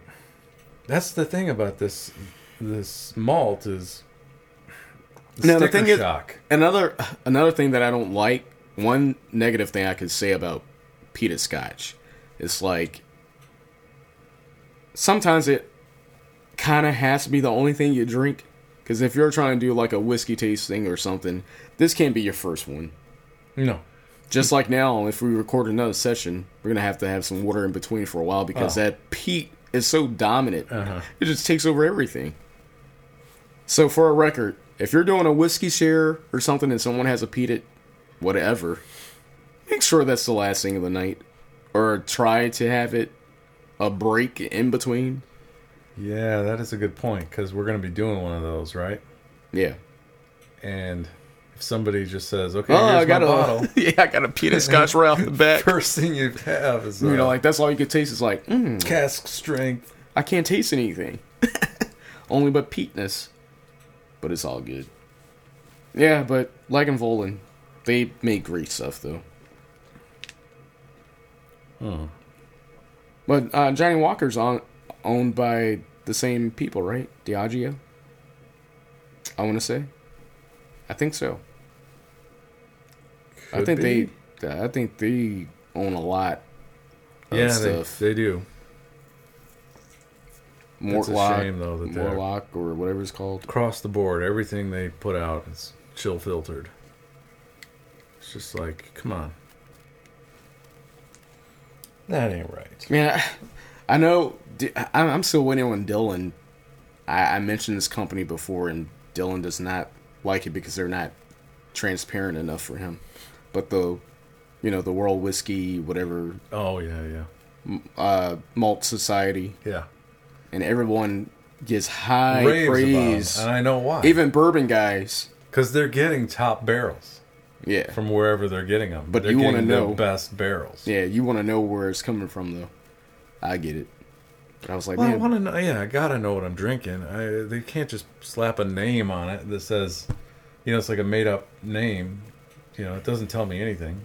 that's the thing about this this malt is the Now, the thing is- Another another thing that I don't like, one negative thing I could say about peated scotch, is like sometimes it kind of has to be the only thing you drink. Because if you're trying to do like a whiskey tasting or something, this can't be your first one. no, Just like now, if we record another session, we're gonna have to have some water in between for a while because Oh. that peat is so dominant. Uh-huh. It just takes over everything. So for a record, if you're doing a whiskey share or something and someone has a peated whatever, make sure that's the last thing of the night. Or try to have it a break in between. yeah, that is a good point because we're gonna be doing one of those, right? Yeah. And if somebody just says, "Okay, Oh, here's I got my a bottle," [laughs] yeah, I got a peanut [laughs] scotch right off the back. first thing you have is uh, You know, like that's all you could taste is like, mm, cask strength. I can't taste anything. [laughs] Only but peatness. But it's all good. Yeah, but like and Volan, they make great stuff though. Hmm. But uh, Johnnie Walker's on owned by the same people, right? Diageo. I want to say. I think so. I think be. they. I think they own a lot of yeah, they, they do. It's a Mortlach, shame though that they're Morlock, or whatever it's called. across the board. Everything they put out is chill filtered. It's just like, come on, that ain't right. Man, I, I know. I'm still waiting on Dylan. I, I mentioned this company before, and Dylan does not like it because they're not transparent enough for him. But the, you know, the World Whiskey, whatever, Oh yeah, yeah, uh, Malt Society, yeah. And everyone gets high Raves about 'em, praise. and I know why. Even bourbon guys, because they're getting top barrels yeah, from wherever they're getting them. But they're you getting the know- best barrels. yeah. You want to know where it's coming from, though. I get it. But I was like, Well, I want to know. Yeah, I gotta know what I'm drinking. I, they can't just slap a name on it that says, you know, it's like a made up name. You know, it doesn't tell me anything.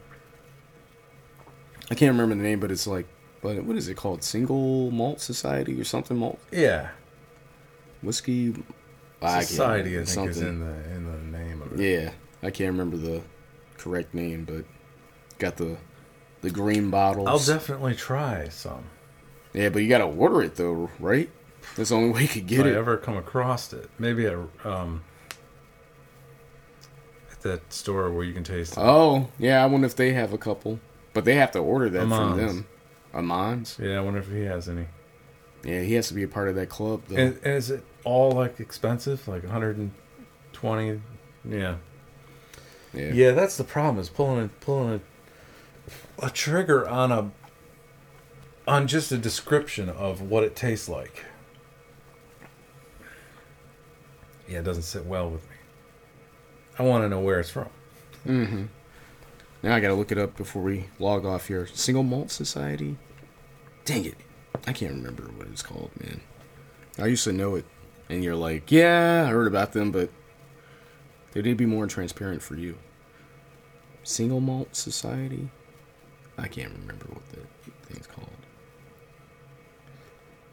I can't remember the name, but it's like, but what is it called? Single Malt Society or something? Malt Yeah, whiskey. Society. I remember, think is in the in the name of it. Yeah, I can't remember the correct name, but got the the green bottles. I'll definitely try some yeah, but you gotta order it though, right? That's the only way you could if get I it. ever come across it. Maybe at um at that store where you can taste. it. Oh, yeah. I wonder if they have a couple, but they have to order that from them. Amans. Yeah, I wonder if he has any. Yeah, he has to be a part of that club though. And, and is it all like expensive, like 120? Yeah. yeah. Yeah, that's the problem. Is pulling a, pulling a, a trigger on a on just a description of what it tastes like. Yeah, it doesn't sit well with me. I want to know where it's from. Mm-hmm. Now I gotta look it up before we log off here. Single Malt Society. Dang it, I can't remember what it's called, man. I used to know it, and you're like, yeah, I heard about them, but they need to be more transparent for you. Single Malt Society. I can't remember what the thing's called.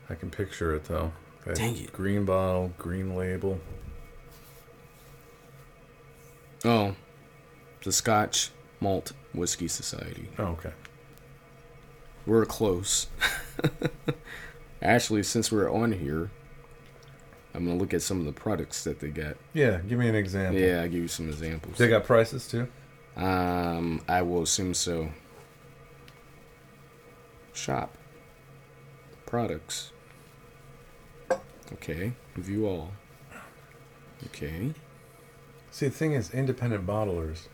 I can picture it though. That Dang it. Green bottle, green label. Oh, the Scotch Malt Whiskey Society. Oh, okay. We're close. [laughs] Actually, since we're on here, I'm gonna look at some of the products that they got. Yeah, give me an example. Yeah, I'll give you some examples. They got prices too. Um, I will assume so. Shop. Products. Okay. View all. Okay. See, the thing is, independent bottlers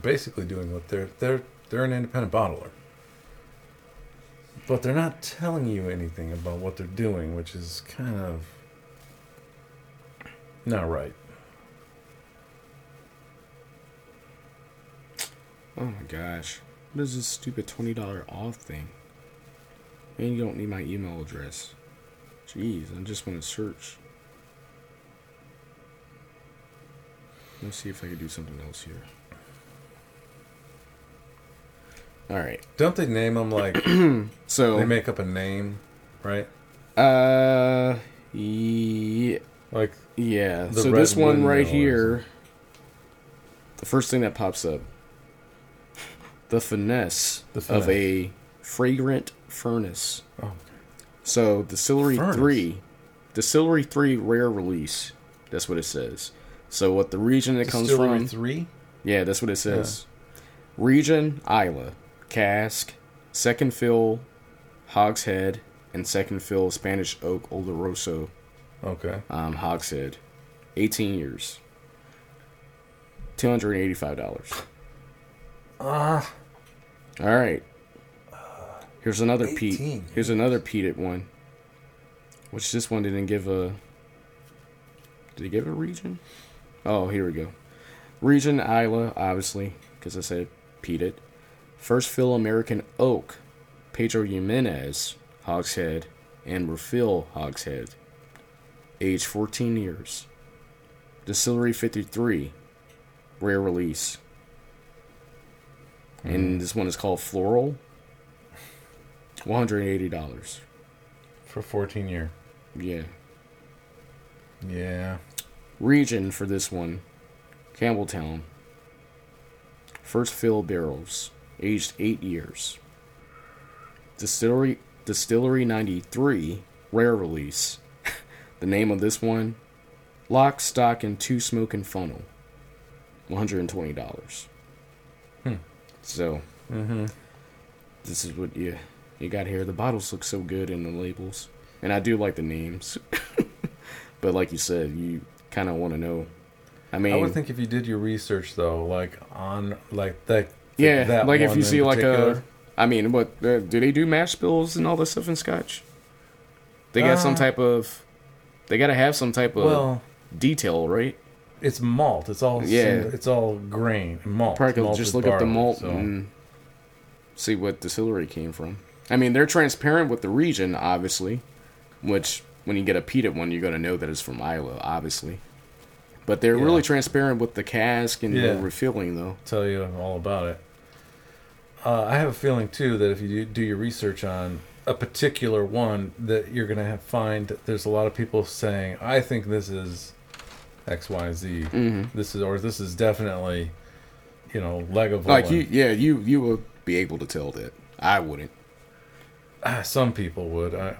basically doing what they're they're they're an independent bottler, but they're not telling you anything about what they're doing, which is kind of not right. Oh my gosh. What is this stupid $20 off thing? And you don't need my email address. Jeez, I just want to search. Let's see if I can do something else here. Alright. Don't they name them like [clears throat] So, they make up a name, right? uh, yeah. Like Yeah. So this one right here, the first thing that pops up, the finesse, The of a fragrant furnace. oh, So Distillery Furnace. Three, Distillery Three rare release. That's what it says. So what the region it comes Distillery from? three. Yeah, that's what it says. Region Islay, cask, second fill, hogshead, and second fill Spanish oak Oloroso Okay. um, hogshead, eighteen years, two hundred eighty-five dollars. Ah, All right. Here's another 18 peat. Here's another peated one. Which this one didn't give a. Did he give a region? Oh, here we go. Region Islay, obviously, because I said peated. First fill American Oak, Pedro Ximénez, Hogshead, and Refill Hogshead. Age 14 years. Distillery 53, rare release. And mm. this one is called Floral. $180. For 14 year. Yeah. Yeah. Region for this one Campbeltown. First fill barrels, aged 8 years. Distillery Distillery 93, rare release. [laughs] the name of this one Lock, Stock, and Two Smoking Funnel. $120. Hmm. So, Mm-hmm. this is what you, you got here. The bottles look so good in the labels. And I do like the names. [laughs] but like you said, you kind of want to know. I mean, I would think if you did your research though, like on like that. Yeah, like if you see like particular. a, I mean, what uh, do they do mash bills and all this stuff in Scotch? They got some Uh, type of, they got to have some type of well, detail, right? it's malt. It's all Yeah. It's all grain malt. Probably Malt just look up the malt so- and see what distillery came from. I mean, they're transparent with the region, obviously, which when you get a peated one, you're gonna know that it's from Islay, obviously. But they're Yeah. really transparent with the cask and Yeah. the refilling, though. tell you all about it. Uh, I have a feeling too that if you do, your research on a particular one, that you're gonna have, find that there's a lot of people saying, "I think this is X, Y, Z. hmm This is or this is definitely, you know, Lagavulin." Like you, yeah, you you will be able to tell that. I wouldn't. Ah, some people would. I,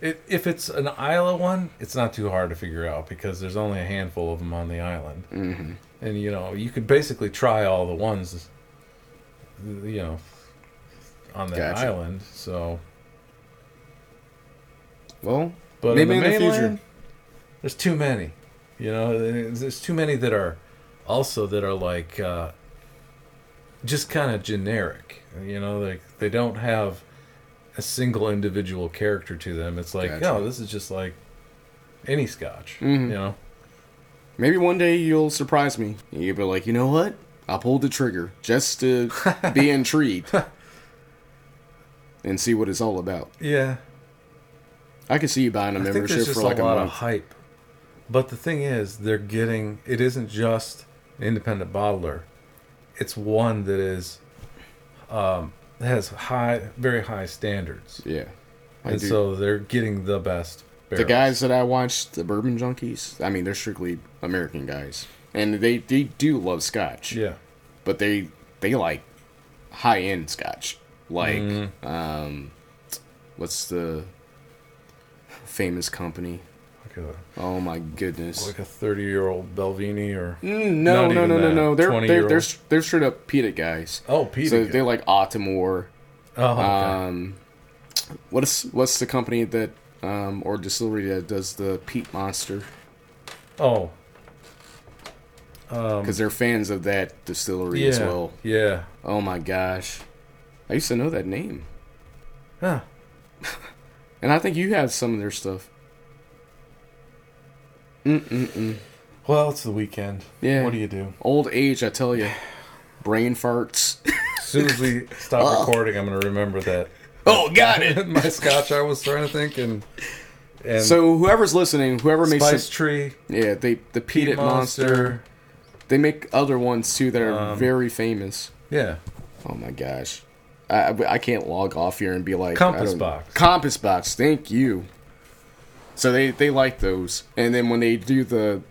it, if it's an Islay one, it's not too hard to figure out because there's only a handful of them on the island, hmm and you know you could basically try all the ones, you know, on that Gotcha. island. So, Well, but Maybe on the in the future. there's too many. You know, there's there's too many that are also that are like uh, just kind of generic. You know, like they don't have a single individual character to them. It's like, Gotcha. oh, this is just like any Scotch. Mhm. You know, maybe one day you'll surprise me. You'll be like, you know what? I pulled the trigger just to be [laughs] intrigued and see what it's all about. yeah. I can see you buying a I membership for like a a, lot of month. hype. But the thing is, they're getting it isn't just an independent bottler. It's one that is um, has high, very high standards, yeah. I and do. so they're getting the best. the guys that I watched, the bourbon junkies, I mean, they're strictly American guys. And they, they do love scotch. yeah, But they they like high end scotch. Like Mhm. um what's the famous company? Like a Oh my goodness. like a thirty year old Balvenie or Mm, no, no, no, no, that. no. They're they're they're they're straight up peated guys. oh Peter. So they like Octomore. oh, okay. Um, what is what's the company that um or distillery that does the peat monster? oh, um, Because they're fans of that distillery yeah, as well. yeah, Oh my gosh, I used to know that name, huh. [laughs] and I think you have some of their stuff. Mm mm mm. Well, it's the weekend. Yeah. What do you do? Old age, I tell you, brain farts. As soon as we stop [laughs] recording, I'm going to remember that. oh, got it. [laughs] my scotch I was trying to think and and So whoever's listening, whoever makes Spice Tree, yeah, they the Peat peated monster. They make other ones too that are Um, very famous. Yeah. Oh my gosh, I- I can't log off here and be like Compass box. Compass box, thank you. So they they like those, and then when they do the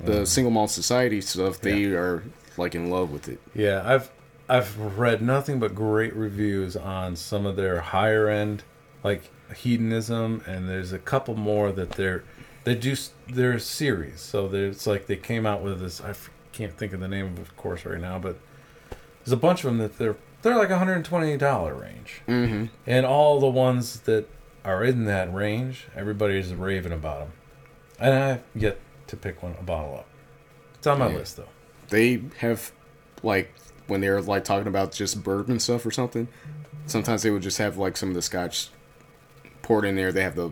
the single malt society stuff, they are like in love with it. Yeah, I've I've read nothing but great reviews on some of their higher end like hedonism and there's a couple more that they're they do their series. So it's like they came out with this I can't think of the name of course right now, but there's a bunch of them that they're they're like $120 range. Mm-hmm. And all the ones that are in that range, everybody's raving about them. And I've yet to pick one a bottle up. It's on my Yeah. list though. They have like when they're like talking about just bourbon stuff or something. Sometimes they would just have like some of the scotch poured in there. They have the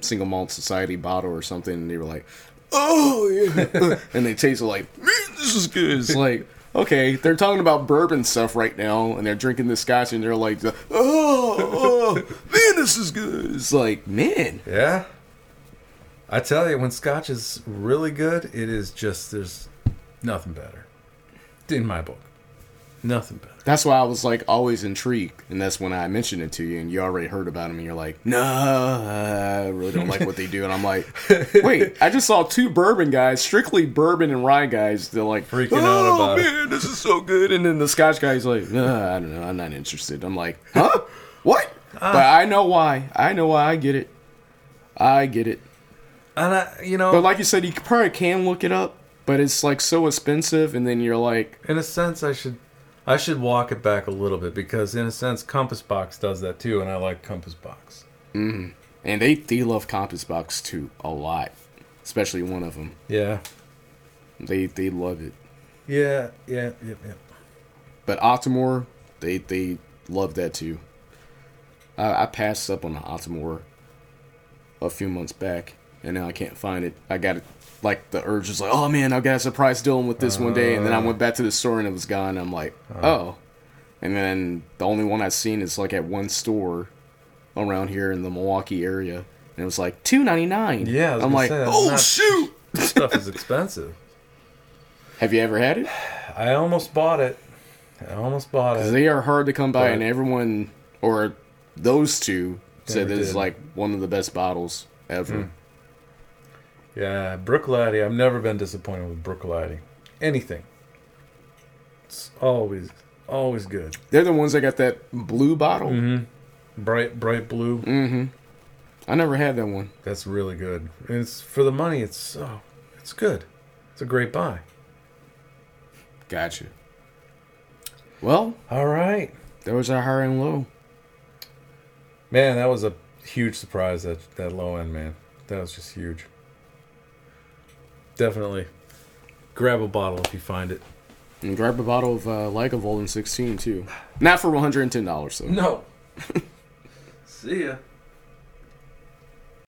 single malt society bottle or something, and they were like, oh yeah, [laughs] and they taste like, man, this is good. It's like, okay, they're talking about bourbon stuff right now, and they're drinking this scotch, and they're like, oh, oh man, this is good. It's like, man, Yeah. I tell you, when scotch is really good, it is just there's nothing better. In my book. Nothing better. That's why I was like always intrigued, and that's when I mentioned it to you, and you already heard about them, and you're like, no, I really don't like what they do, and I'm like, [laughs] wait, I just saw two bourbon guys, strictly bourbon and rye guys, they're like Freaking out "Oh, about it." man, this is so good, and then the Scotch guy's like, nah, I don't know, I'm not interested. I'm like, huh, what? Ah. but I know why. I know why. I get it. I get it. And I, you know, But like you said, you probably can look it up, but it's like so expensive, and then you're like, in a sense, I should, I should walk it back a little bit because, in a sense, Compass Box does that too, and I like Compass Box. Mm. and they they love Compass Box too a lot, especially one of them. Yeah, They they love it. yeah, yeah, yeah, yeah. But Octomore, they they love that too. I, I passed up on the Octomore a few months back, and now I can't find it. I got it. Like the urge is like, oh man, I've got a surprise dealing with this one day, and then I went uh. back to the store and it was gone. I'm like, uh. oh, and then the only one I've seen is like at one store around here in the Milwaukee area, and it was like two ninety nine. Yeah, I'm like, say, oh not- shoot. [laughs] This stuff is expensive. Have you ever had it? I almost bought it. I almost bought it. they are hard to come by, But- and everyone or those two said that it's like one of the best bottles ever. Hmm. Yeah, Bruichladdich. I've never been disappointed with Bruichladdich. Anything. It's always, always good. They're the ones that got that blue bottle. Mm-hmm. Bright, bright blue. Mm-hmm. I never had that one. That's really good. And it's for the money. It's so, it's good. It's a great buy. Gotcha. Well, All right, there was our high and low. man. That was a huge surprise. That that low end, man. That was just huge. Definitely, grab a bottle if you find it. And grab a bottle of uh, Lagavulin 16 too. Not for $110 though. No. [laughs] See ya.